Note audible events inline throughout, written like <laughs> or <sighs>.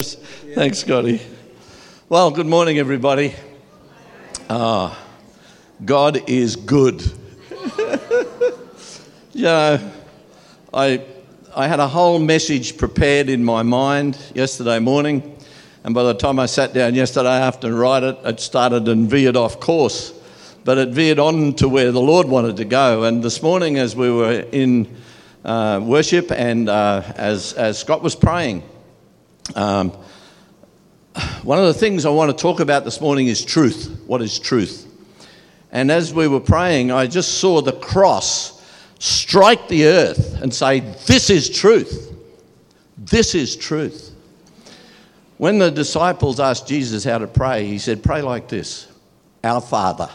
Thanks, Scotty. Well, good morning, everybody. Ah, God is good. <laughs> you know, I, I had a whole message prepared in my mind yesterday morning, and by the time I sat down yesterday afternoon to write it, it started and veered off course. But it veered on to where the Lord wanted to go. And this morning, as we were in uh, worship and uh, as, as Scott was praying, um, one of the things I want to talk about this morning is truth. What is truth? And as we were praying, I just saw the cross strike the earth and say, This is truth. This is truth. When the disciples asked Jesus how to pray, he said, Pray like this Our Father.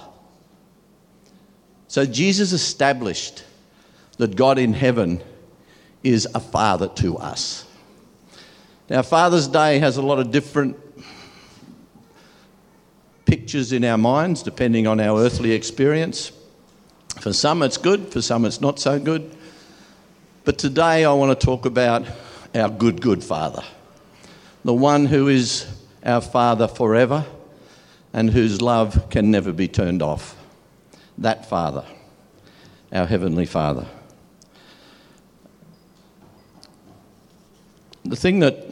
So Jesus established that God in heaven is a father to us. Now, Father's Day has a lot of different pictures in our minds depending on our earthly experience. For some, it's good, for some, it's not so good. But today, I want to talk about our good, good Father, the one who is our Father forever and whose love can never be turned off. That Father, our Heavenly Father. The thing that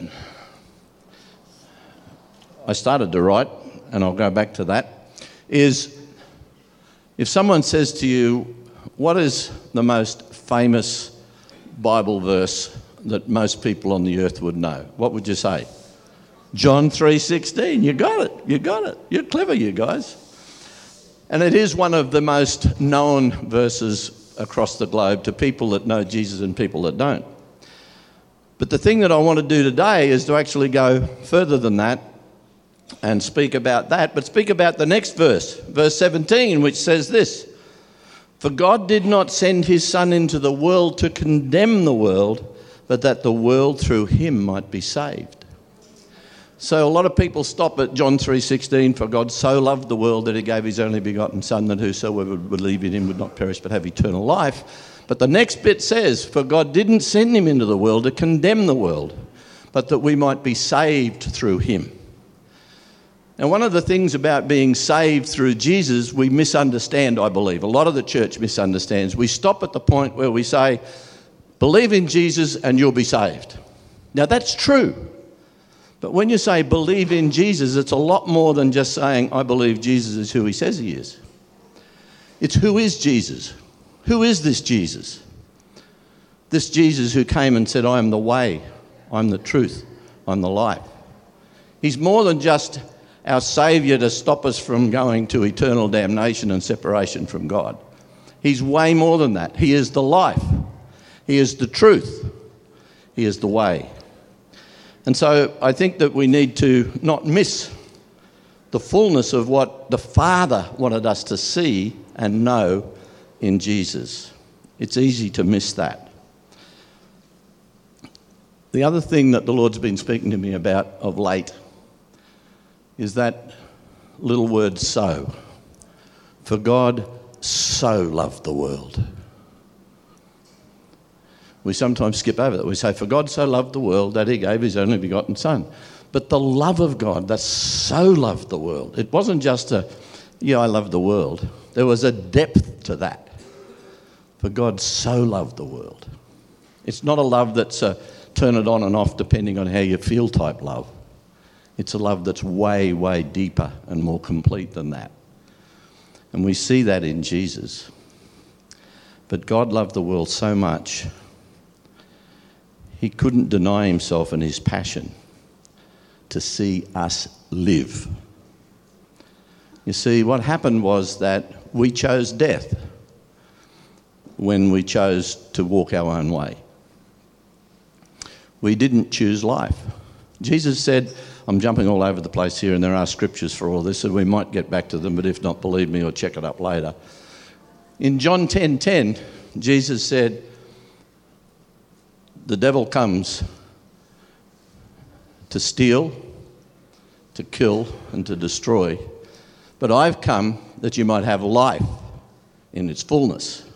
I started to write, and I'll go back to that, is if someone says to you, What is the most famous Bible verse that most people on the earth would know? What would you say? John 3:16. You got it. You got it. You're clever, you guys. And it is one of the most known verses across the globe to people that know Jesus and people that don't. But the thing that I want to do today is to actually go further than that and speak about that, but speak about the next verse, verse 17, which says this For God did not send his Son into the world to condemn the world, but that the world through him might be saved. So a lot of people stop at John 3:16 for God so loved the world that he gave his only begotten son that whosoever would believe in him would not perish but have eternal life. But the next bit says, For God didn't send him into the world to condemn the world, but that we might be saved through him. Now, one of the things about being saved through Jesus, we misunderstand, I believe. A lot of the church misunderstands. We stop at the point where we say, Believe in Jesus and you'll be saved. Now, that's true. But when you say believe in Jesus, it's a lot more than just saying, I believe Jesus is who he says he is. It's who is Jesus? Who is this Jesus? This Jesus who came and said, I am the way, I'm the truth, I'm the life. He's more than just our Saviour to stop us from going to eternal damnation and separation from God. He's way more than that. He is the life, He is the truth, He is the way. And so I think that we need to not miss the fullness of what the Father wanted us to see and know in Jesus. It's easy to miss that. The other thing that the Lord's been speaking to me about of late is that little word so. For God so loved the world. We sometimes skip over that. We say, For God so loved the world that he gave his only begotten Son. But the love of God that so loved the world, it wasn't just a, yeah, I love the world. There was a depth to that. For God so loved the world. It's not a love that's a turn it on and off depending on how you feel type love. It's a love that's way, way deeper and more complete than that. And we see that in Jesus. But God loved the world so much, he couldn't deny himself and his passion to see us live. You see, what happened was that we chose death when we chose to walk our own way. We didn't choose life. Jesus said, I'm jumping all over the place here, and there are scriptures for all this, and we might get back to them, but if not, believe me or check it up later. In John 10:10, 10, 10, Jesus said, The devil comes to steal, to kill, and to destroy. But I've come that you might have life in its fullness.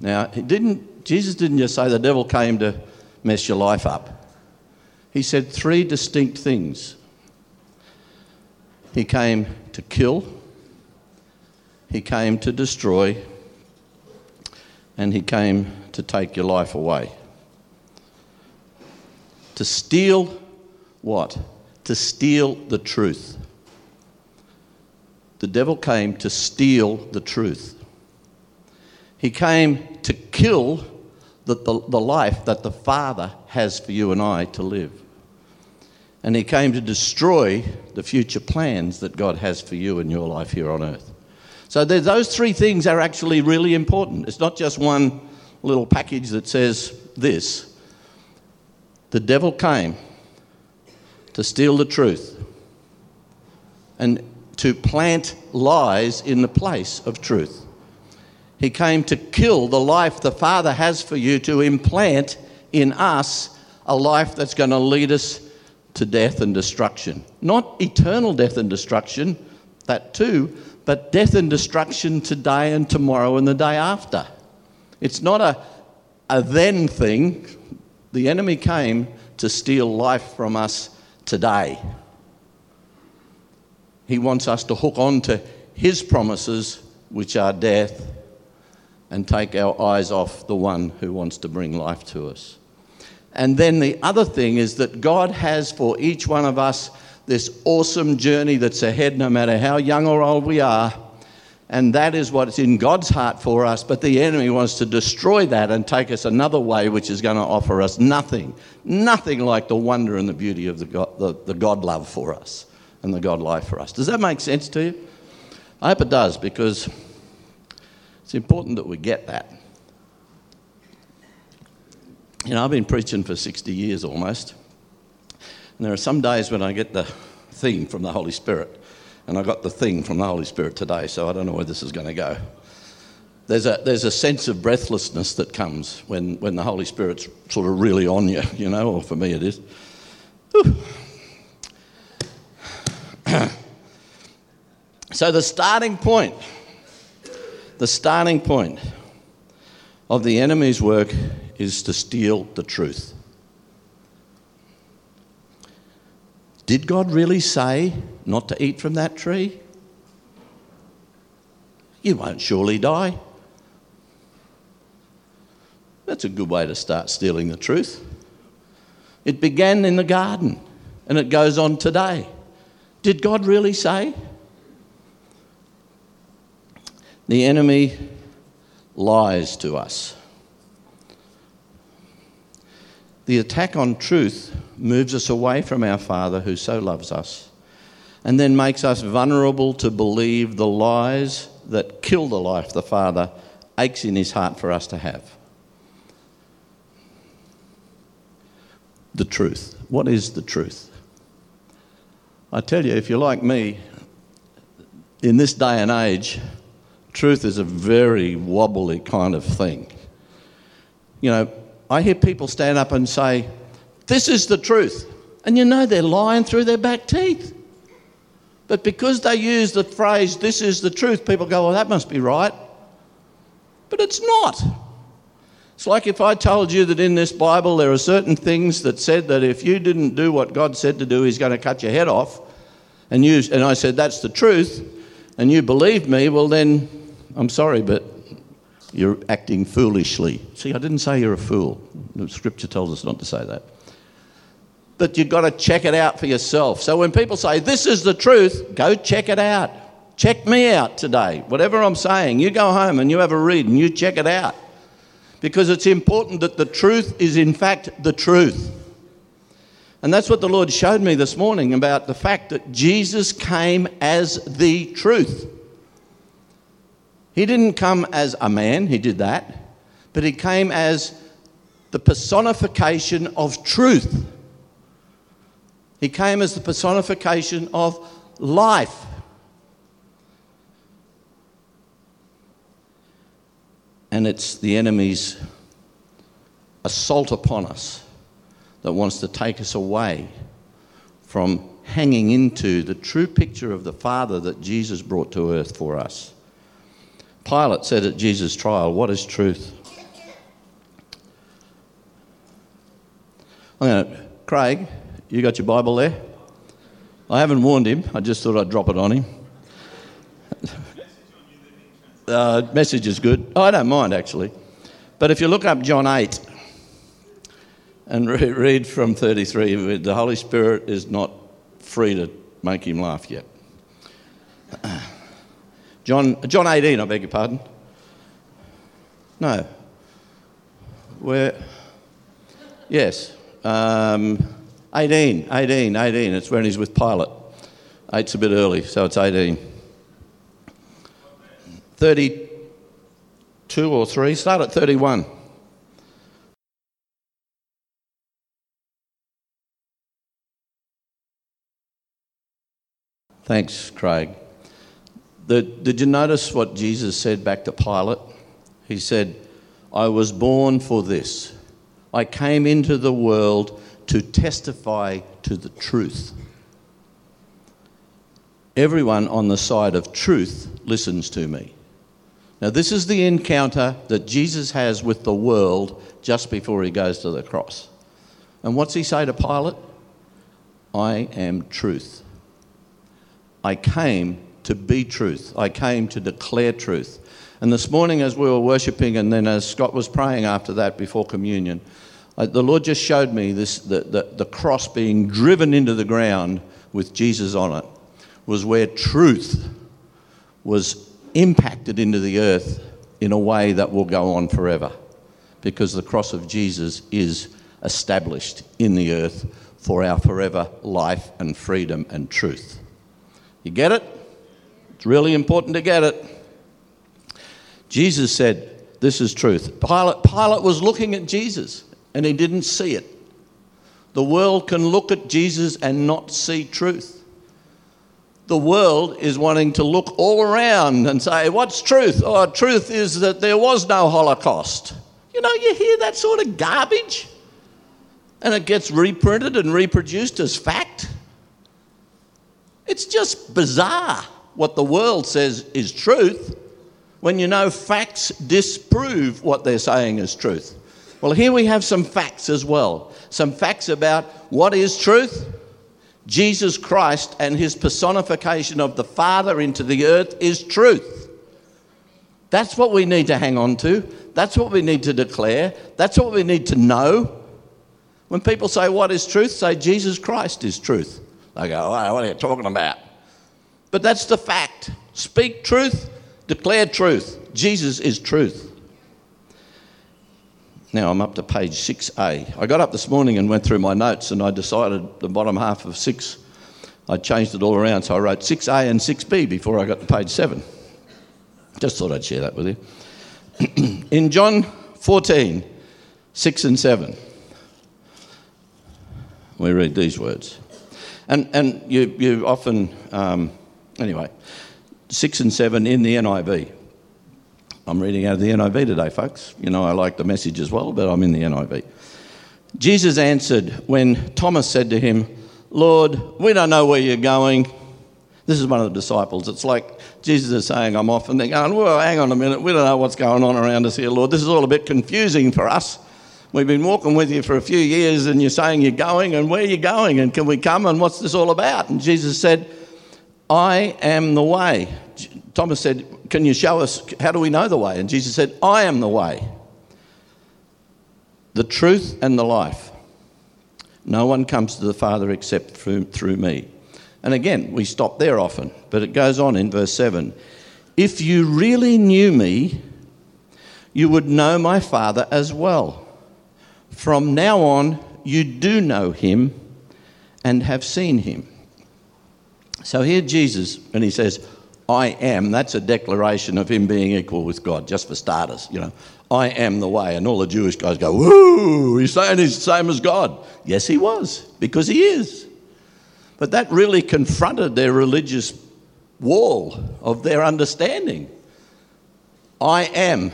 Now, he didn't, Jesus didn't just say the devil came to mess your life up. he said three distinct things. He came to kill, he came to destroy, and he came to take your life away. To steal what? To steal the truth. The devil came to steal the truth. He came to kill the, the, the life that the Father has for you and I to live. And he came to destroy the future plans that God has for you and your life here on earth. So those three things are actually really important. It's not just one little package that says this. The devil came to steal the truth and to plant lies in the place of truth. He came to kill the life the Father has for you, to implant in us a life that's going to lead us to death and destruction. Not eternal death and destruction, that too, but death and destruction today and tomorrow and the day after. It's not a, a then thing. The enemy came to steal life from us today. He wants us to hook on to his promises, which are death, and take our eyes off the one who wants to bring life to us. And then the other thing is that God has for each one of us this awesome journey that's ahead, no matter how young or old we are. And that is what's in God's heart for us. But the enemy wants to destroy that and take us another way, which is going to offer us nothing. Nothing like the wonder and the beauty of the God, the, the God love for us and the God life for us. Does that make sense to you? I hope it does because it's important that we get that. You know, I've been preaching for 60 years almost. And there are some days when I get the thing from the Holy Spirit. And I got the thing from the Holy Spirit today, so I don't know where this is going to go. There's a, there's a sense of breathlessness that comes when, when the Holy Spirit's sort of really on you, you know, or for me it is. <clears throat> so, the starting point, the starting point of the enemy's work is to steal the truth. Did God really say not to eat from that tree? You won't surely die. That's a good way to start stealing the truth. It began in the garden and it goes on today. Did God really say? The enemy lies to us. The attack on truth moves us away from our Father who so loves us and then makes us vulnerable to believe the lies that kill the life the Father aches in his heart for us to have. The truth. What is the truth? I tell you, if you're like me, in this day and age, truth is a very wobbly kind of thing. You know, I hear people stand up and say, This is the truth. And you know they're lying through their back teeth. But because they use the phrase, This is the truth, people go, Well, that must be right. But it's not. It's like if I told you that in this Bible there are certain things that said that if you didn't do what God said to do, He's going to cut your head off. And, you, and I said, That's the truth. And you believed me, well, then I'm sorry, but you're acting foolishly. See, I didn't say you're a fool. The scripture tells us not to say that. But you've got to check it out for yourself. So when people say, This is the truth, go check it out. Check me out today. Whatever I'm saying, you go home and you have a read and you check it out. Because it's important that the truth is, in fact, the truth. And that's what the Lord showed me this morning about the fact that Jesus came as the truth. He didn't come as a man, he did that, but he came as the personification of truth. He came as the personification of life. And it's the enemy's assault upon us that wants to take us away from hanging into the true picture of the Father that Jesus brought to earth for us. Pilate said at Jesus' trial, What is truth? I'm going to, Craig, You got your Bible there? I haven't warned him. I just thought I'd drop it on him. Uh, message is good. Oh, I don't mind actually. But if you look up John 8 and <laughs> re- read from 33, the Holy Spirit is not free to make him laugh yet. <clears throat> John, John 18, I beg your pardon. No. Where? Yes. Um, 18, 18, 18. It's when he's with Pilate. Eight's a bit early, so it's 18. 32 or 3. Start at 31. Thanks, Craig. The, did you notice what Jesus said back to Pilate? He said, I was born for this. I came into the world to testify to the truth. Everyone on the side of truth listens to me. Now, this is the encounter that Jesus has with the world just before he goes to the cross. And what's he say to Pilate? I am truth. I came to be truth. I came to declare truth. And this morning, as we were worshipping, and then as Scott was praying after that before communion, I, the Lord just showed me this, the, the, the cross being driven into the ground with Jesus on it was where truth was impacted into the earth in a way that will go on forever because the cross of Jesus is established in the earth for our forever life and freedom and truth. You get it? Really important to get it. Jesus said, This is truth. Pilate, Pilate was looking at Jesus and he didn't see it. The world can look at Jesus and not see truth. The world is wanting to look all around and say, What's truth? Oh, truth is that there was no Holocaust. You know, you hear that sort of garbage and it gets reprinted and reproduced as fact. It's just bizarre what the world says is truth when you know facts disprove what they're saying is truth. Well, here we have some facts as well. Some facts about what is truth. Jesus Christ and his personification of the Father into the earth is truth. That's what we need to hang on to. That's what we need to declare. That's what we need to know. When people say, What is truth? say, Jesus Christ is truth. They go, oh, What are you talking about? But that's the fact. Speak truth, declare truth. Jesus is truth. Now I'm up to page 6a. I got up this morning and went through my notes and I decided the bottom half of 6, I changed it all around. So I wrote 6a and 6b before I got to page 7. Just thought I'd share that with you. <clears throat> In John 14, 6 and 7, we read these words. And, and you, you often, um, anyway, 6 and 7 in the NIV. I'm reading out of the NIV today, folks. You know, I like the message as well, but I'm in the NIV. Jesus answered when Thomas said to him, Lord, we don't know where you're going. This is one of the disciples. It's like Jesus is saying, I'm off, and they're going, Well, hang on a minute. We don't know what's going on around us here, Lord. This is all a bit confusing for us. We've been walking with you for a few years, and you're saying you're going, and where are you going? And can we come? And what's this all about? And Jesus said, I am the way. Thomas said, Can you show us? How do we know the way? And Jesus said, I am the way, the truth, and the life. No one comes to the Father except through, through me. And again, we stop there often, but it goes on in verse 7. If you really knew me, you would know my Father as well. From now on, you do know him and have seen him. So here Jesus, and he says, I am, that's a declaration of him being equal with God, just for starters, you know. I am the way. And all the Jewish guys go, woo, he's saying he's the same as God. Yes, he was, because he is. But that really confronted their religious wall of their understanding. I am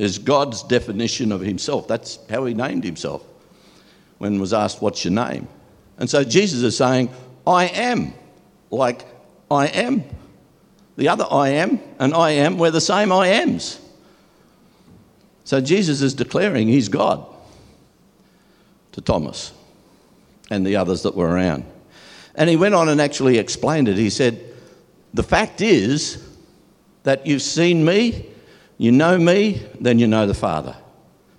is God's definition of himself. That's how he named himself when was asked, What's your name? And so Jesus is saying, I am, like I am. The other I am and I am, we're the same I ams. So Jesus is declaring he's God to Thomas. and the others that were around. And he went on and actually explained it. He said, The fact is that you've seen me, you know me, then you know the Father.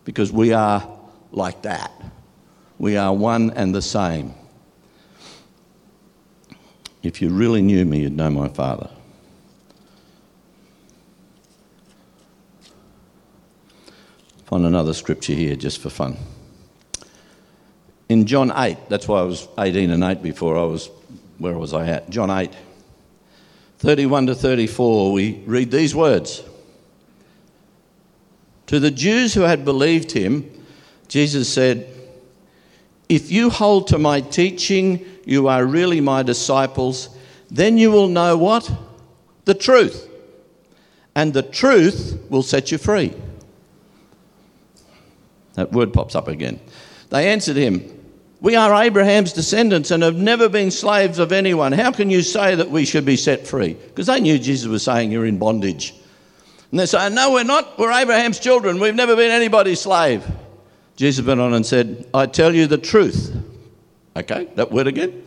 Because we are like that. We are one and the same. If you really knew me, you'd know my Father. Find another scripture here just for fun. In John 8, that's why I was 18 and 8 before I was, where was I at? John 8, 31 to 34, we read these words. To the Jews who had believed him, Jesus said, If you hold to my teaching, you are really my disciples, then you will know what? The truth. And the truth will set you free. That word pops up again. They answered him, We are Abraham's descendants and have never been slaves of anyone. How can you say that we should be set free? Because they knew Jesus was saying you're in bondage. And they say, No, we're not. We're Abraham's children. We've never been anybody's slave. Jesus went on and said, I tell you the truth. Okay, that word again.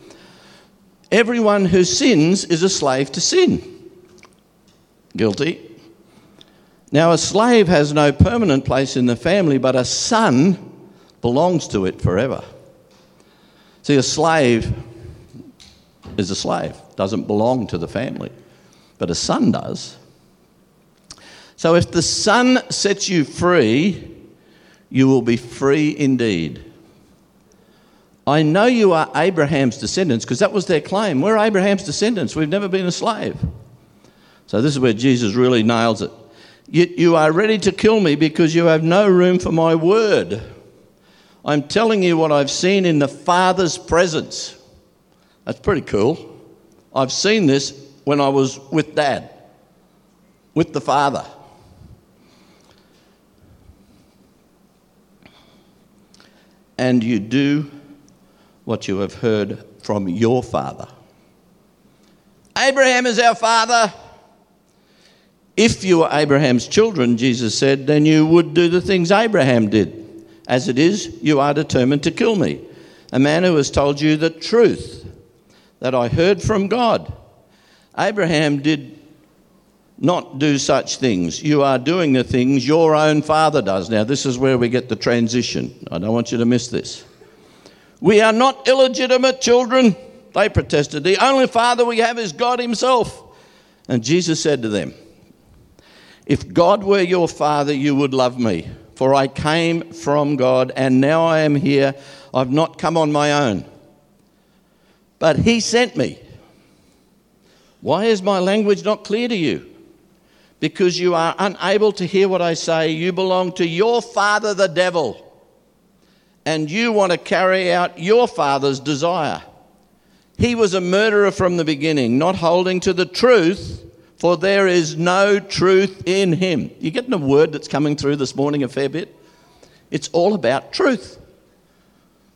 Everyone who sins is a slave to sin. Guilty. Now, a slave has no permanent place in the family, but a son belongs to it forever. See, a slave is a slave, doesn't belong to the family, but a son does. So, if the son sets you free, you will be free indeed. I know you are Abraham's descendants because that was their claim. We're Abraham's descendants. We've never been a slave. So, this is where Jesus really nails it. Yet you are ready to kill me because you have no room for my word. I'm telling you what I've seen in the Father's presence. That's pretty cool. I've seen this when I was with Dad, with the Father. And you do what you have heard from your Father. Abraham is our Father. If you were Abraham's children, Jesus said, then you would do the things Abraham did. As it is, you are determined to kill me, a man who has told you the truth that I heard from God. Abraham did not do such things. You are doing the things your own father does. Now, this is where we get the transition. I don't want you to miss this. We are not illegitimate children, they protested. The only father we have is God Himself. And Jesus said to them, if God were your father, you would love me, for I came from God, and now I am here. I've not come on my own, but He sent me. Why is my language not clear to you? Because you are unable to hear what I say. You belong to your father, the devil, and you want to carry out your father's desire. He was a murderer from the beginning, not holding to the truth for there is no truth in him. You getting a word that's coming through this morning a fair bit? It's all about truth.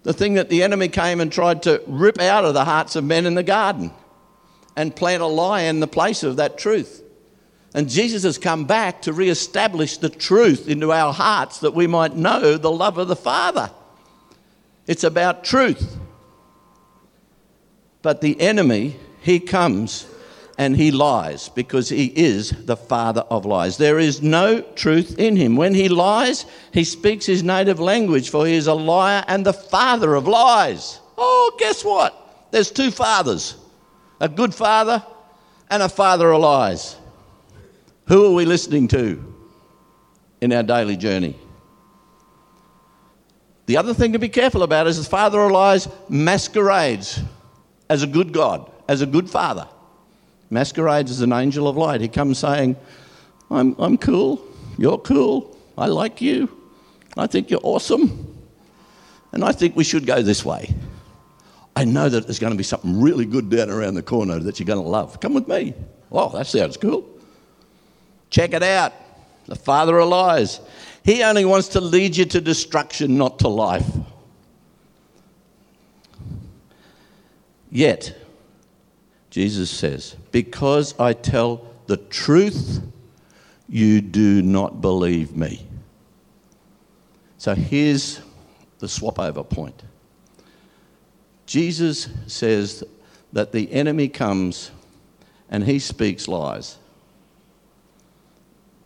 The thing that the enemy came and tried to rip out of the hearts of men in the garden and plant a lie in the place of that truth. And Jesus has come back to re-establish the truth into our hearts that we might know the love of the Father. It's about truth. But the enemy, he comes and he lies because he is the father of lies. There is no truth in him. When he lies, he speaks his native language, for he is a liar and the father of lies. Oh, guess what? There's two fathers a good father and a father of lies. Who are we listening to in our daily journey? The other thing to be careful about is the father of lies masquerades as a good God, as a good father masquerades as an angel of light. He comes saying, I'm, I'm cool, you're cool, I like you, I think you're awesome, and I think we should go this way. I know that there's going to be something really good down around the corner that you're going to love. Come with me. Oh, that sounds cool. Check it out. The father of lies. He only wants to lead you to destruction, not to life. Yet, Jesus says, Because I tell the truth, you do not believe me. So here's the swap over point. Jesus says that the enemy comes and he speaks lies.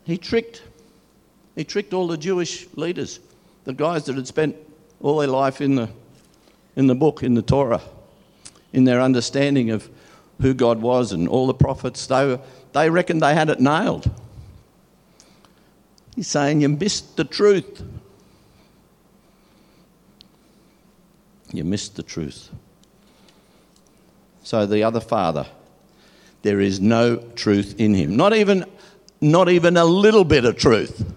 He tricked, he tricked all the Jewish leaders, the guys that had spent all their life in the, in the book, in the Torah, in their understanding of who God was and all the prophets. They, were, they reckoned they had it nailed. He's saying you missed the truth. You missed the truth. So the other father, there is no truth in him. Not even, not even a little bit of truth.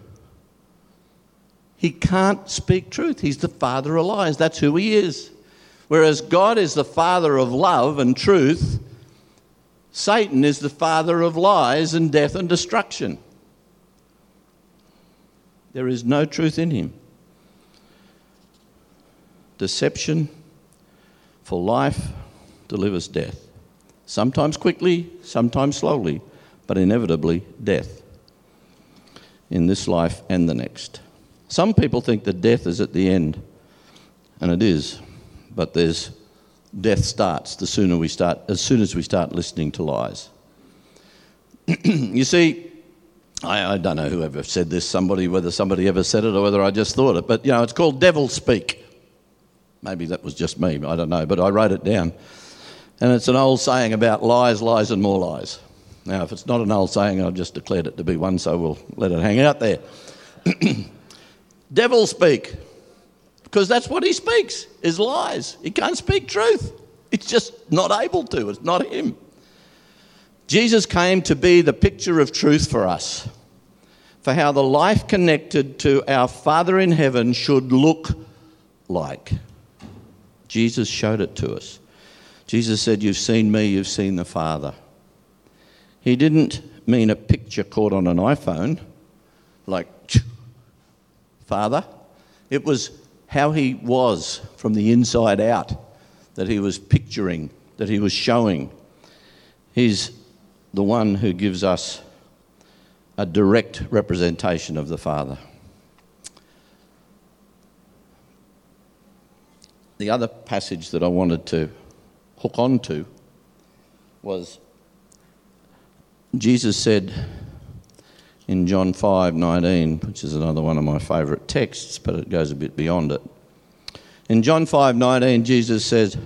He can't speak truth. He's the father of lies. That's who he is. Whereas God is the father of love and truth, Satan is the father of lies and death and destruction. There is no truth in him. Deception for life delivers death. Sometimes quickly, sometimes slowly, but inevitably death in this life and the next. Some people think that death is at the end, and it is, but there's death starts the sooner we start, as soon as we start listening to lies. <clears throat> you see, I, I, don't know whoever said this, somebody, whether somebody ever said it or whether I just thought it, but you know, it's called devil speak. Maybe that was just me, I don't know, but I wrote it down. And it's an old saying about lies, lies, and more lies. Now, if it's not an old saying, I've just declared it to be one, so we'll let it hang out there. <clears throat> devil speak. Because that's what he speaks, is lies. He can't speak truth. It's just not able to. It's not him. Jesus came to be the picture of truth for us, for how the life connected to our Father in heaven should look like. Jesus showed it to us. Jesus said, You've seen me, you've seen the Father. He didn't mean a picture caught on an iPhone, like Father. It was how he was from the inside out that he was picturing, that he was showing. He's the one who gives us a direct representation of the Father. The other passage that I wanted to hook on to was Jesus said in John 5:19, which is another one of my favourite texts, but it goes a bit beyond it. In John 5:19, Jesus says,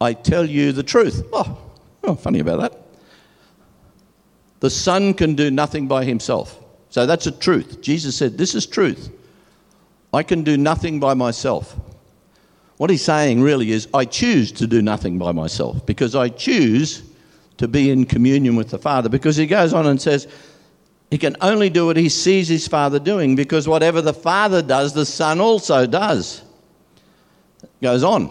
"I tell you the truth." Oh, oh, funny about that. The Son can do nothing by himself. So that's a truth. Jesus said, This is truth. I can do nothing by myself. What he's saying really is, I choose to do nothing by myself because I choose to be in communion with the Father. Because he goes on and says, he can only do what he sees his Father doing because whatever the Father does, the Son also does. Goes on.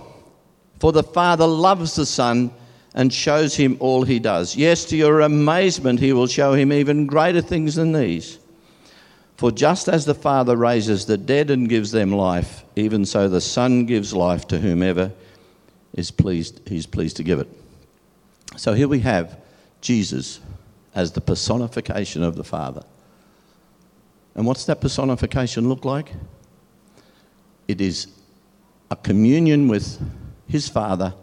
For the Father loves the Son and shows him all he does. Yes, to your amazement, he will show him even greater things than these. For just as the Father raises the dead and gives them life, even so the Son gives life to whomever is pleased, he's pleased to give it. So here we have Jesus as the personification of the Father. And what's that personification look like? It is a communion with his Father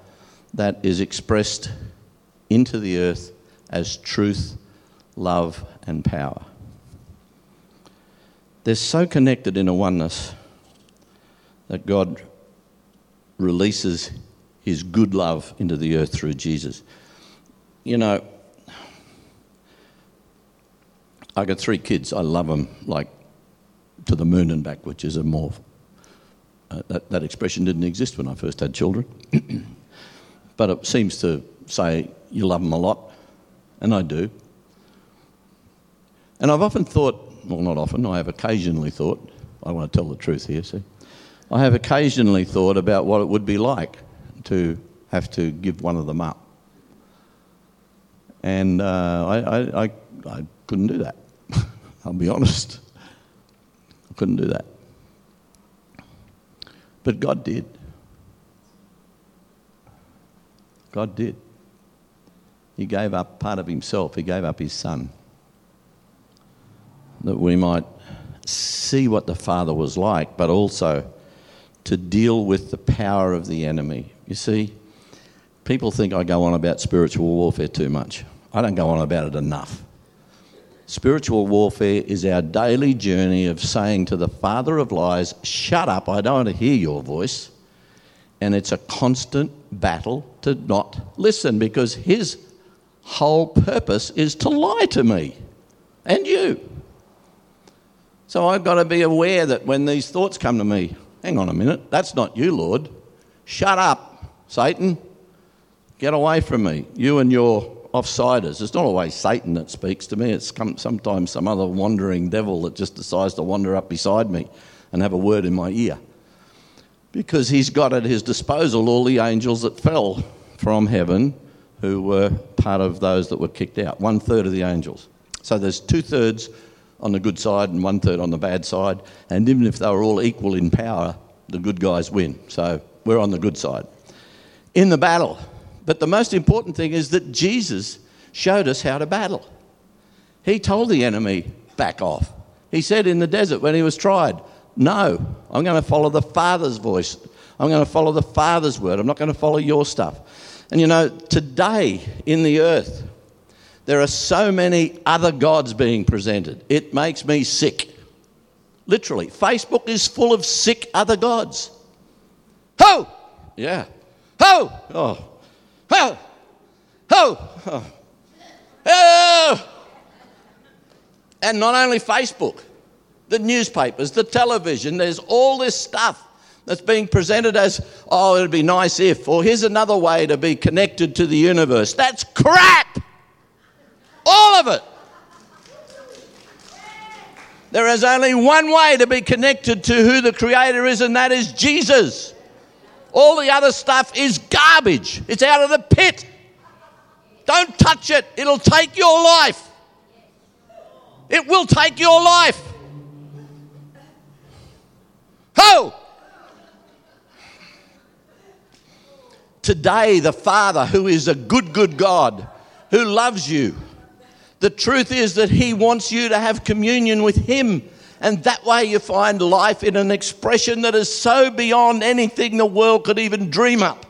that is expressed into the earth as truth, love, and power. They're so connected in a oneness that God releases his good love into the earth through Jesus. You know, I got three kids. I love them like to the moon and back, which is a more. Uh, that, that expression didn't exist when I first had children. <clears throat> but it seems to say you love them a lot, and I do. And I've often thought, well, not often, I have occasionally thought, I want to tell the truth here, see. I have occasionally thought about what it would be like to have to give one of them up. And uh, I, I, I, I couldn't do that. I'll be honest. I couldn't do that. But God did. God did. He gave up part of himself, he gave up his son. That we might see what the Father was like, but also to deal with the power of the enemy. You see, People think I go on about spiritual warfare too much. I don't go on about it enough. Spiritual warfare is our daily journey of saying to the father of lies, Shut up, I don't want to hear your voice. And it's a constant battle to not listen because his whole purpose is to lie to me and you. So I've got to be aware that when these thoughts come to me, hang on a minute, that's not you, Lord. Shut up, Satan. Get away from me, you and your offsiders. It's not always Satan that speaks to me, it's sometimes some other wandering devil that just decides to wander up beside me and have a word in my ear. Because he's got at his disposal all the angels that fell from heaven who were part of those that were kicked out, one third of the angels. So there's two thirds on the good side and one third on the bad side. And even if they were all equal in power, the good guys win. So we're on the good side. In the battle, but the most important thing is that Jesus showed us how to battle. He told the enemy, back off. He said in the desert when he was tried, No, I'm going to follow the Father's voice. I'm going to follow the Father's word. I'm not going to follow your stuff. And you know, today in the earth, there are so many other gods being presented. It makes me sick. Literally, Facebook is full of sick other gods. Ho! Yeah. Ho! Oh, Ho! Ho! Oh. oh. And not only Facebook, the newspapers, the television, there's all this stuff that's being presented as, oh, it'd be nice if, or here's another way to be connected to the universe. That's crap! All of it. There is only one way to be connected to who the Creator is, and that is Jesus. All the other stuff is garbage. It's out of the pit. Don't touch it. It'll take your life. It will take your life. Ho! Today, the Father, who is a good, good God, who loves you, the truth is that He wants you to have communion with Him and that way you find life in an expression that is so beyond anything the world could even dream up.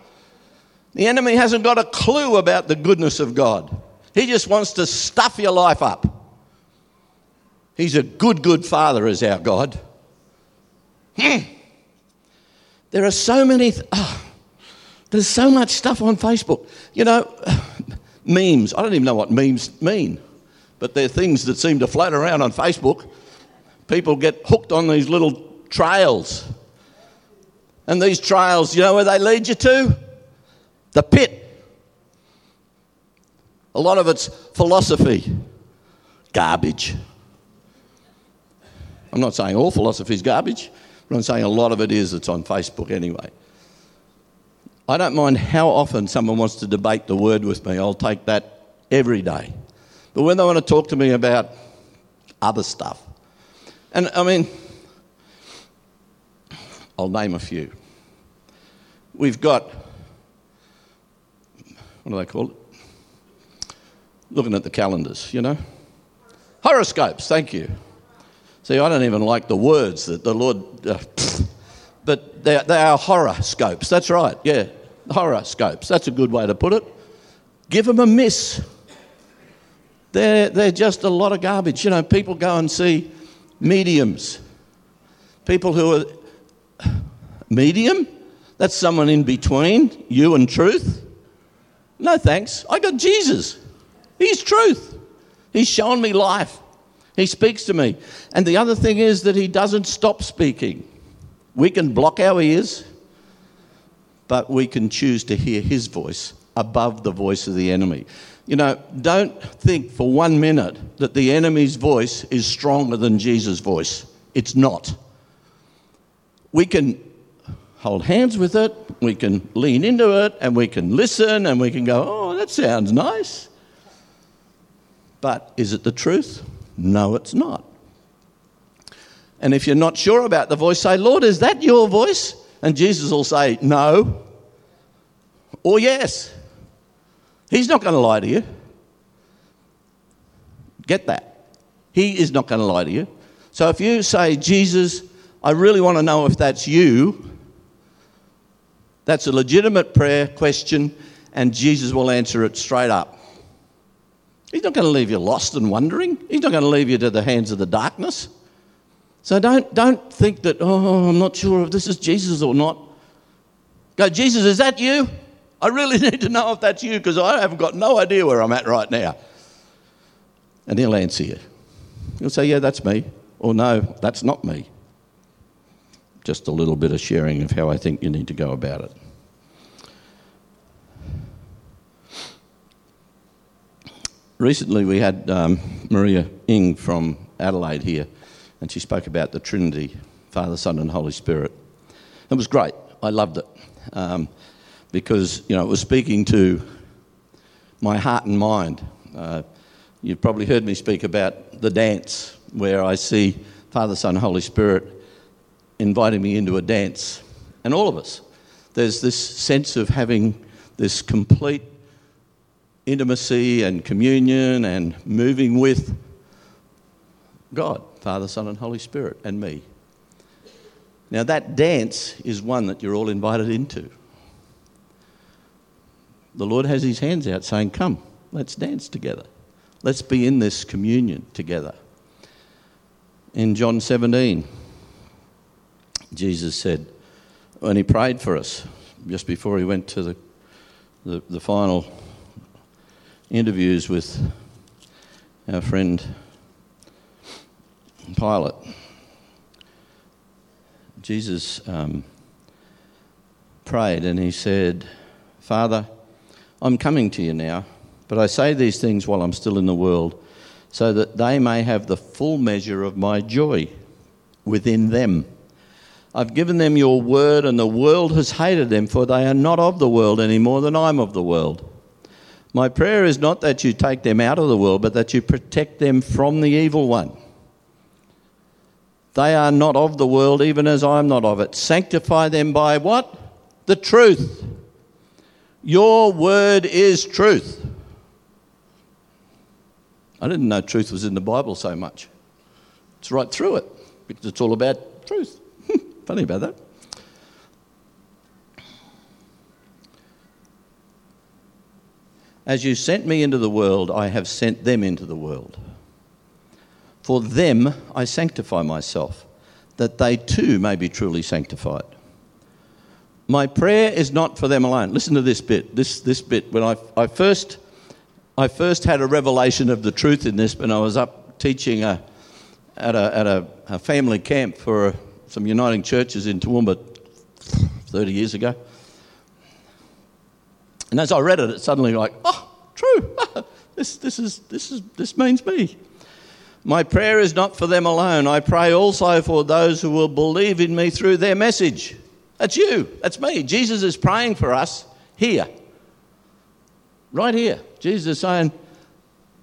The enemy hasn't got a clue about the goodness of God. He just wants to stuff your life up. He's a good, good father, is our God. Hmm. There are so many, th- oh, there's so much stuff on Facebook. You know, <sighs> memes. I don't even know what memes mean, but they're things that seem to float around on Facebook people get hooked on these little trails. And these trails, you know where they lead you to? The pit. A lot of it's philosophy, garbage. I'm not saying all philosophy is garbage, but I'm saying a lot of it is. It's on Facebook anyway. I don't mind how often someone wants to debate the word with me, I'll take that every day. But when they want to talk to me about other stuff, and I mean, I'll name a few. We've got, what do they call it? Looking at the calendars, you know? Horoscopes, thank you. See, I don't even like the words that the Lord, uh, <laughs> but they, they are horoscopes. That's right, yeah. Horoscopes. That's a good way to put it. Give them a miss. They're, they're just a lot of garbage. You know, people go and see mediums. People who are medium? That's someone in between you and truth. No thanks. I got Jesus. He's truth. He's shown me life. He speaks to me. And the other thing is that he doesn't stop speaking. We can block our ears, but we can choose to hear his voice above the voice of the enemy. You know, don't think for one minute that the enemy's voice is stronger than Jesus' voice. It's not. We can hold hands with it, we can lean into it, and we can listen, and we can go, oh, that sounds nice. But is it the truth? No, it's not. And if you're not sure about the voice, say, Lord, is that your voice? And Jesus will say, no or yes. He's not going to lie to you. Get that. He is not going to lie to you. So if you say, Jesus, I really want to know if that's you, that's a legitimate prayer question, and Jesus will answer it straight up. He's not going to leave you lost and wondering. He's not going to leave you to the hands of the darkness. So don't, don't think that, oh, I'm not sure if this is Jesus or not. Go, Jesus, is that you? I really <laughs> need to know if that's you because I haven't got no idea where I'm at right now. And he'll answer you. He'll say, yeah, that's me. Or no, that's not me. Just a little bit of sharing of how I think you need to go about it. Recently, we had um, Maria Ing from Adelaide here, and she spoke about the Trinity Father, Son, and Holy Spirit. It was great. I loved it um, because you know it was speaking to my heart and mind. Uh, you've probably heard me speak about the dance, where I see Father, Son, Holy Spirit inviting me into a dance, and all of us. There's this sense of having this complete intimacy and communion and moving with God, Father, Son, and Holy Spirit, and me. Now, that dance is one that you're all invited into. The Lord has his hands out saying, Come, let's dance together. Let's be in this communion together. In John 17, Jesus said, when he prayed for us, just before he went to the, the, the final interviews with our friend Pilate, Jesus um, prayed and he said, Father, I'm coming to you now, but I say these things while I'm still in the world, so that they may have the full measure of my joy within them. I've given them your word, and the world has hated them, for they are not of the world any more than I'm of the world. My prayer is not that you take them out of the world, but that you protect them from the evil one. They are not of the world, even as I am not of it. Sanctify them by what? The truth. Your word is truth. I didn't know truth was in the Bible so much. It's right through it because it's all about truth. <laughs> Funny about that. As you sent me into the world, I have sent them into the world. For them I sanctify myself, that they too may be truly sanctified. My prayer is not for them alone. Listen to this bit. This, this bit. When I, I, first, I first had a revelation of the truth in this when I was up teaching a, at, a, at a, a family camp for some Uniting Churches in Toowoomba 30 years ago. And as I read it, it suddenly like, oh, true. <laughs> this, this, is, this, is, this means me. My prayer is not for them alone. I pray also for those who will believe in me through their message. That's you. That's me. Jesus is praying for us here. Right here. Jesus is saying,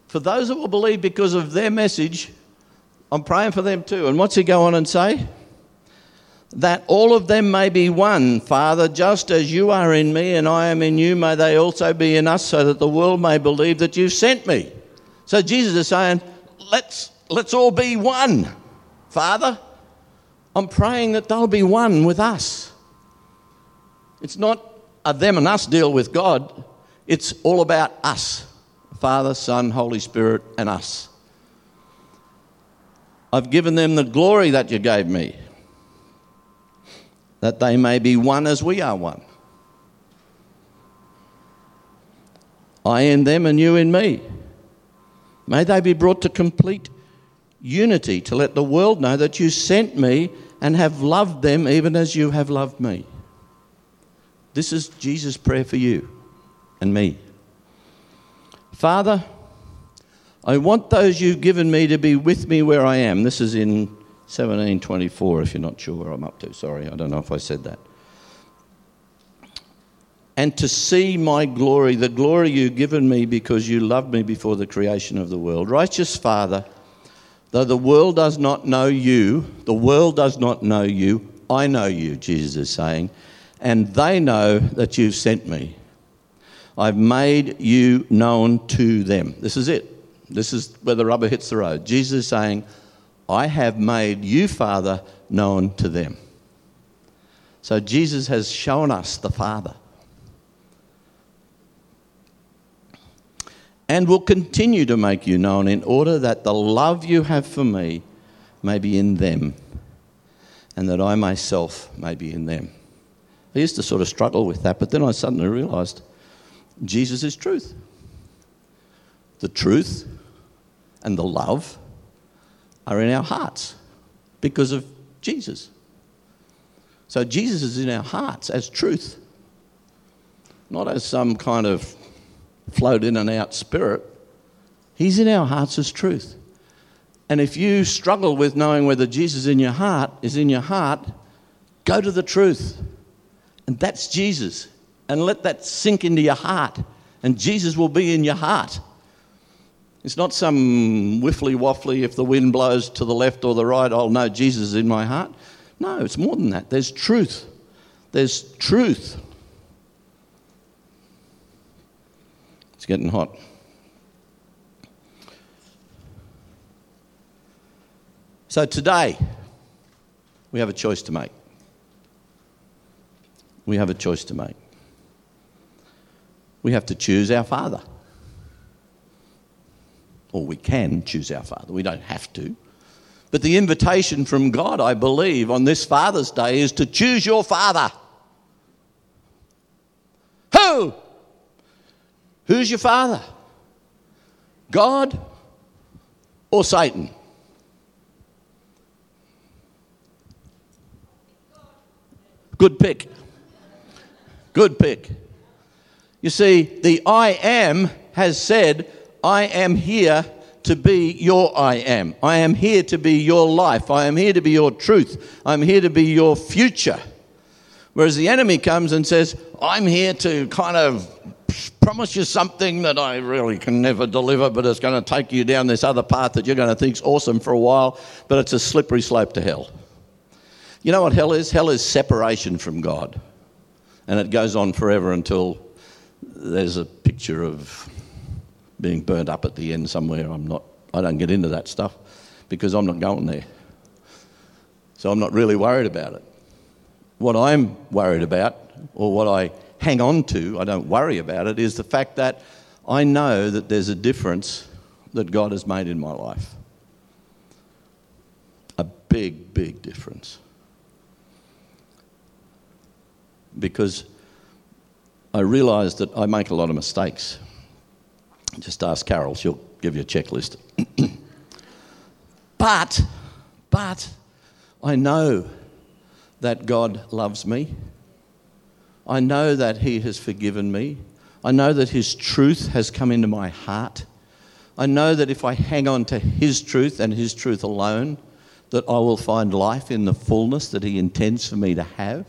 for those that will believe because of their message, I'm praying for them too. And what's he go on and say? that all of them may be one, Father, just as you are in me and I am in you, may they also be in us, so that the world may believe that you've sent me. So Jesus is saying, let's, let's all be one, Father. I'm praying that they'll be one with us. It's not a them and us deal with God, it's all about us Father, Son, Holy Spirit, and us. I've given them the glory that you gave me that they may be one as we are one. I in them and you in me. May they be brought to complete unity to let the world know that you sent me and have loved them even as you have loved me. This is Jesus' prayer for you and me. Father, I want those you've given me to be with me where I am. This is in 1724, if you're not sure where I'm up to. Sorry, I don't know if I said that. And to see my glory, the glory you've given me because you loved me before the creation of the world. Righteous Father, though the world does not know you, the world does not know you, I know you, Jesus is saying, and they know that you've sent me. I've made you known to them. This is it. This is where the rubber hits the road. Jesus is saying, I have made you, Father, known to them. So Jesus has shown us the Father. and will continue to make you known in order that the love you have for me may be in them and that I myself may be in them. I used to sort of struggle with that, but then I suddenly realized Jesus is truth. The truth and the love are in our hearts because of Jesus. So Jesus is in our hearts as truth, not as some kind of float in and out spirit. He's in our hearts as truth. And if you struggle with knowing whether Jesus in your heart is in your heart, go to the truth. And that's Jesus. And let that sink into your heart. And Jesus will be in your heart. It's not some whiffly waffly, if the wind blows to the left or the right, I'll know Jesus is in my heart. No, it's more than that. There's truth. There's truth. It's getting hot. So today, we have a choice to make. We have a choice to make. We have to choose our Father. Or we can choose our Father. We don't have to. But the invitation from God, I believe, on this Father's Day is to choose your Father. Who? Who's your Father? God or Satan? Good pick. Good pick. You see, the I am has said, I am here to be your I am. I am here to be your life. I am here to be your truth. I'm here to be your future. Whereas the enemy comes and says, I'm here to kind of promise you something that I really can never deliver, but it's going to take you down this other path that you're going to think's awesome for a while, but it's a slippery slope to hell. You know what hell is? Hell is separation from God. And it goes on forever until there's a picture of being burnt up at the end somewhere. I'm not, I don't get into that stuff because I'm not going there. So I'm not really worried about it. What I'm worried about, or what I hang on to, I don't worry about it, is the fact that I know that there's a difference that God has made in my life. A big, big difference. Because I realise that I make a lot of mistakes. Just ask Carol, she'll give you a checklist. <clears throat> but, but, I know that God loves me. I know that He has forgiven me. I know that His truth has come into my heart. I know that if I hang on to His truth and His truth alone, that I will find life in the fullness that He intends for me to have.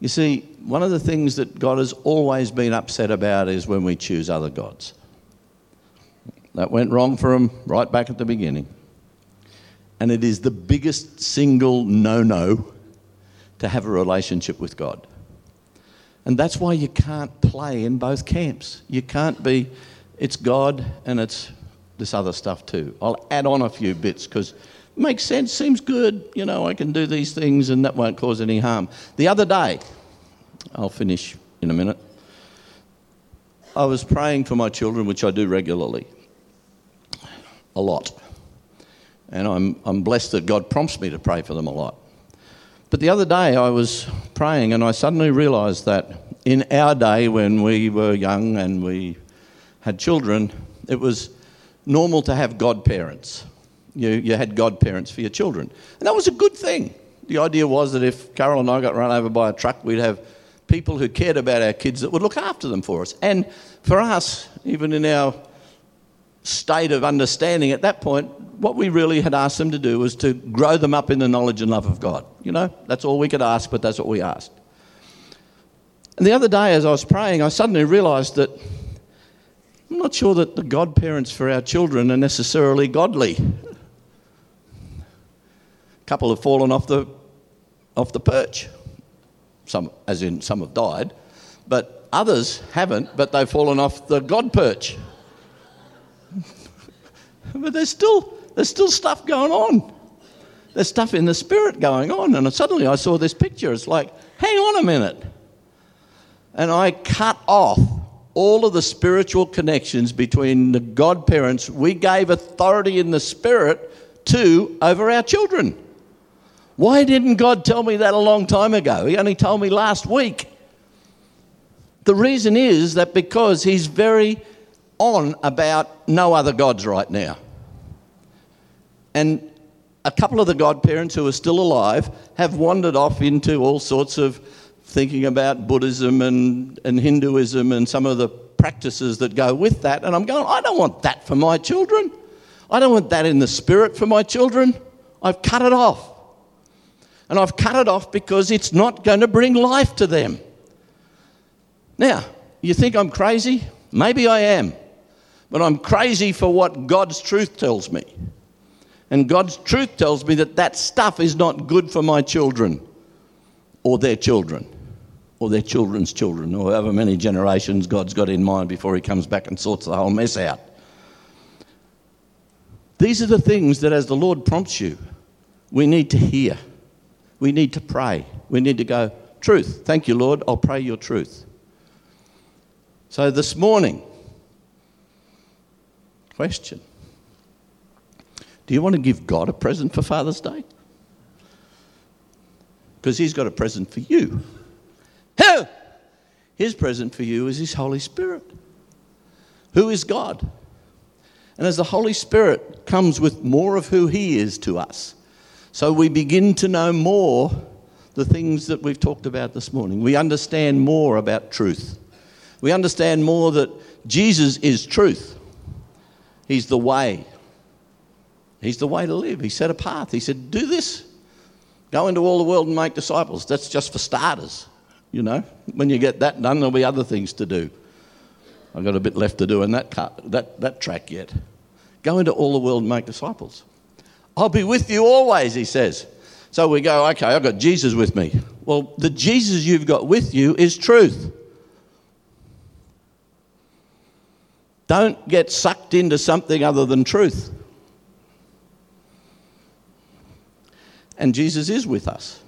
You see, one of the things that God has always been upset about is when we choose other gods. That went wrong for him right back at the beginning. And it is the biggest single no no to have a relationship with God. And that's why you can't play in both camps. You can't be, it's God and it's this other stuff too. I'll add on a few bits because makes sense, seems good, you know, I can do these things and that won't cause any harm. The other day, I'll finish in a minute, I was praying for my children, which I do regularly a lot. And I'm, I'm blessed that God prompts me to pray for them a lot. But the other day I was praying and I suddenly realised that in our day when we were young and we had children, it was normal to have godparents. You, you had godparents for your children. And that was a good thing. The idea was that if Carol and I got run over by a truck, we'd have people who cared about our kids that would look after them for us. And for us, even in our state of understanding at that point, what we really had asked them to do was to grow them up in the knowledge and love of God. You know, that's all we could ask, but that's what we asked. And the other day, as I was praying, I suddenly realized that I'm not sure that the godparents for our children are necessarily godly. Couple have fallen off the, off the perch, some, as in some have died, but others haven't, but they've fallen off the God perch. <laughs> but there's still, there's still stuff going on. There's stuff in the spirit going on. And suddenly I saw this picture. It's like, hang on a minute. And I cut off all of the spiritual connections between the godparents we gave authority in the spirit to over our children. Why didn't God tell me that a long time ago? He only told me last week. The reason is that because He's very on about no other gods right now. And a couple of the godparents who are still alive have wandered off into all sorts of thinking about Buddhism and, and Hinduism and some of the practices that go with that. And I'm going, I don't want that for my children. I don't want that in the spirit for my children. I've cut it off. And I've cut it off because it's not going to bring life to them. Now, you think I'm crazy? Maybe I am. But I'm crazy for what God's truth tells me. And God's truth tells me that that stuff is not good for my children or their children or their children's children or however many generations God's got in mind before He comes back and sorts the whole mess out. These are the things that, as the Lord prompts you, we need to hear. We need to pray. We need to go, Truth. Thank you, Lord. I'll pray your truth. So this morning, question do you want to give God a present for Father's Day? Because He's got a present for you. Who? His present for you is His Holy Spirit. Who is God? And as the Holy Spirit comes with more of who He is to us, so we begin to know more the things that we've talked about this morning. We understand more about truth. We understand more that Jesus is truth. He's the way, He's the way to live. He set a path. He said, Do this. Go into all the world and make disciples. That's just for starters. You know, when you get that done, there'll be other things to do. I've got a bit left to do in that, that, that track yet. Go into all the world and make disciples. I'll be with you always, he says. So we go, okay, I've got Jesus with me. Well, the Jesus you've got with you is truth. Don't get sucked into something other than truth. And Jesus is with us,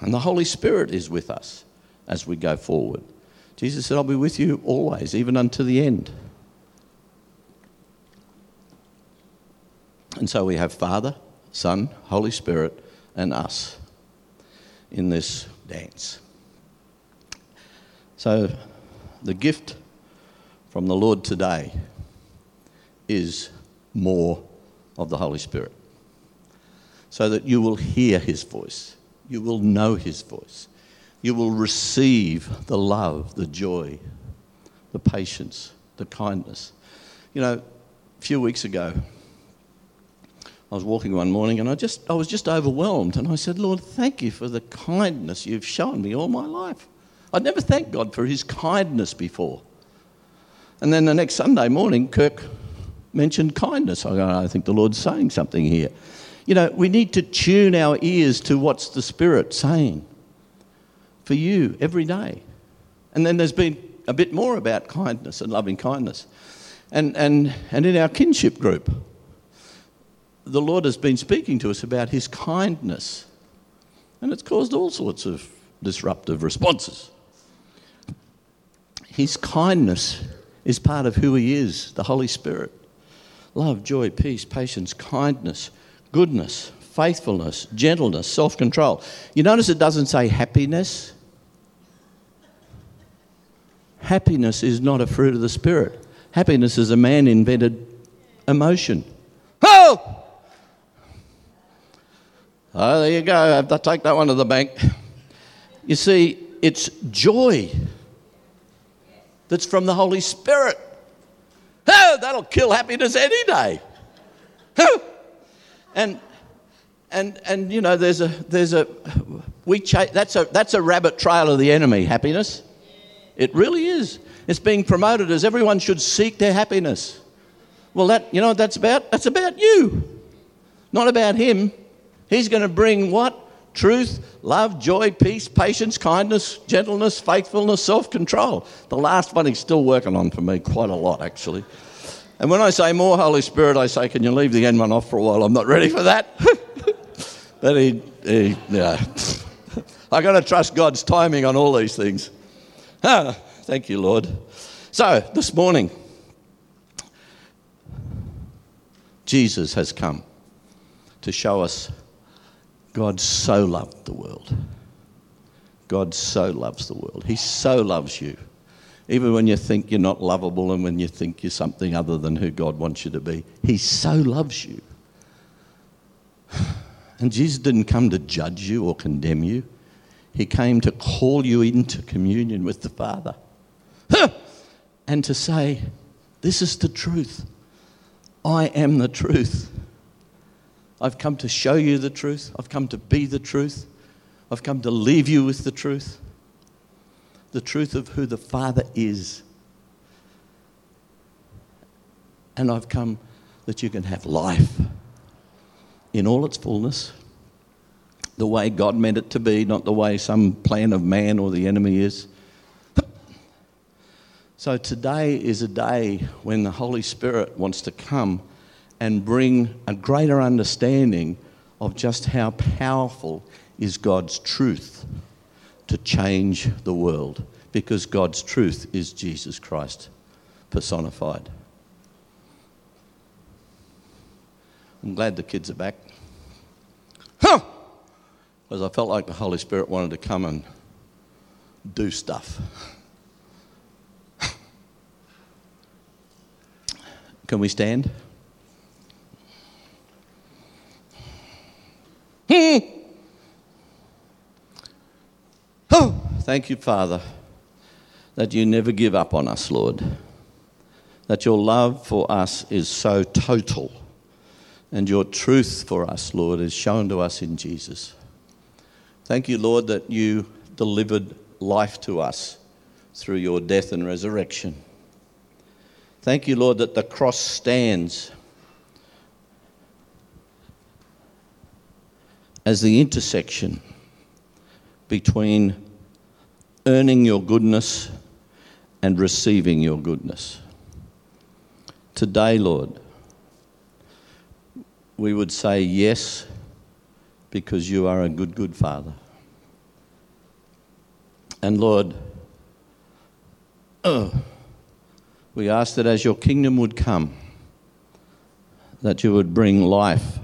and the Holy Spirit is with us as we go forward. Jesus said, I'll be with you always, even unto the end. And so we have Father, Son, Holy Spirit, and us in this dance. So the gift from the Lord today is more of the Holy Spirit so that you will hear his voice, you will know his voice, you will receive the love, the joy, the patience, the kindness. You know, a few weeks ago, I was walking one morning and I just I was just overwhelmed and I said, Lord, thank you for the kindness you've shown me all my life. I'd never thanked God for his kindness before. And then the next Sunday morning, Kirk mentioned kindness. I go, I think the Lord's saying something here. You know, we need to tune our ears to what's the Spirit saying for you every day. And then there's been a bit more about kindness and loving kindness. And, and, and in our kinship group, the Lord has been speaking to us about His kindness. And it's caused all sorts of disruptive responses. His kindness is part of who He is, the Holy Spirit. Love, joy, peace, patience, kindness, goodness, faithfulness, gentleness, self control. You notice it doesn't say happiness. Happiness is not a fruit of the Spirit. Happiness is a man invented emotion. Oh! Oh, there you go. I have to take that one to the bank. You see, it's joy that's from the Holy Spirit. Oh, that'll kill happiness any day. And, and, and you know, there's a, there's a, we cha- that's, a, that's a rabbit trail of the enemy, happiness. It really is. It's being promoted as everyone should seek their happiness. Well, that, you know what that's about? That's about you, not about him. He's going to bring what? Truth, love, joy, peace, patience, kindness, gentleness, faithfulness, self control. The last one he's still working on for me quite a lot, actually. And when I say more Holy Spirit, I say, can you leave the end one off for a while? I'm not ready for that. <laughs> but he, he yeah. I've got to trust God's timing on all these things. <laughs> Ah, thank you, Lord. So, this morning, Jesus has come to show us God so loved the world. God so loves the world. He so loves you. Even when you think you're not lovable and when you think you're something other than who God wants you to be, He so loves you. <sighs> And Jesus didn't come to judge you or condemn you, He came to call you into communion with the Father <sighs> and to say, This is the truth. I am the truth. I've come to show you the truth. I've come to be the truth. I've come to leave you with the truth. The truth of who the Father is. And I've come that you can have life in all its fullness, the way God meant it to be, not the way some plan of man or the enemy is. So today is a day when the Holy Spirit wants to come and bring a greater understanding of just how powerful is God's truth to change the world because God's truth is Jesus Christ personified. I'm glad the kids are back. Huh! Because I felt like the Holy Spirit wanted to come and do stuff. <laughs> Can we stand? Hmm. Oh, thank you, Father, that you never give up on us, Lord. That your love for us is so total, and your truth for us, Lord, is shown to us in Jesus. Thank you, Lord, that you delivered life to us through your death and resurrection. Thank you, Lord, that the cross stands as the intersection between earning your goodness and receiving your goodness. Today, Lord, we would say yes because you are a good, good Father. And Lord, oh, we ask that as your kingdom would come, that you would bring life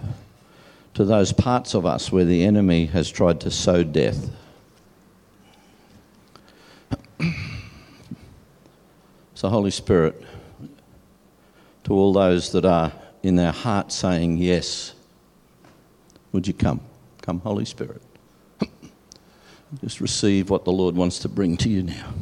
to those parts of us where the enemy has tried to sow death. So, Holy Spirit, to all those that are in their heart saying yes, would you come? Come, Holy Spirit. <clears throat> Just receive what the Lord wants to bring to you now.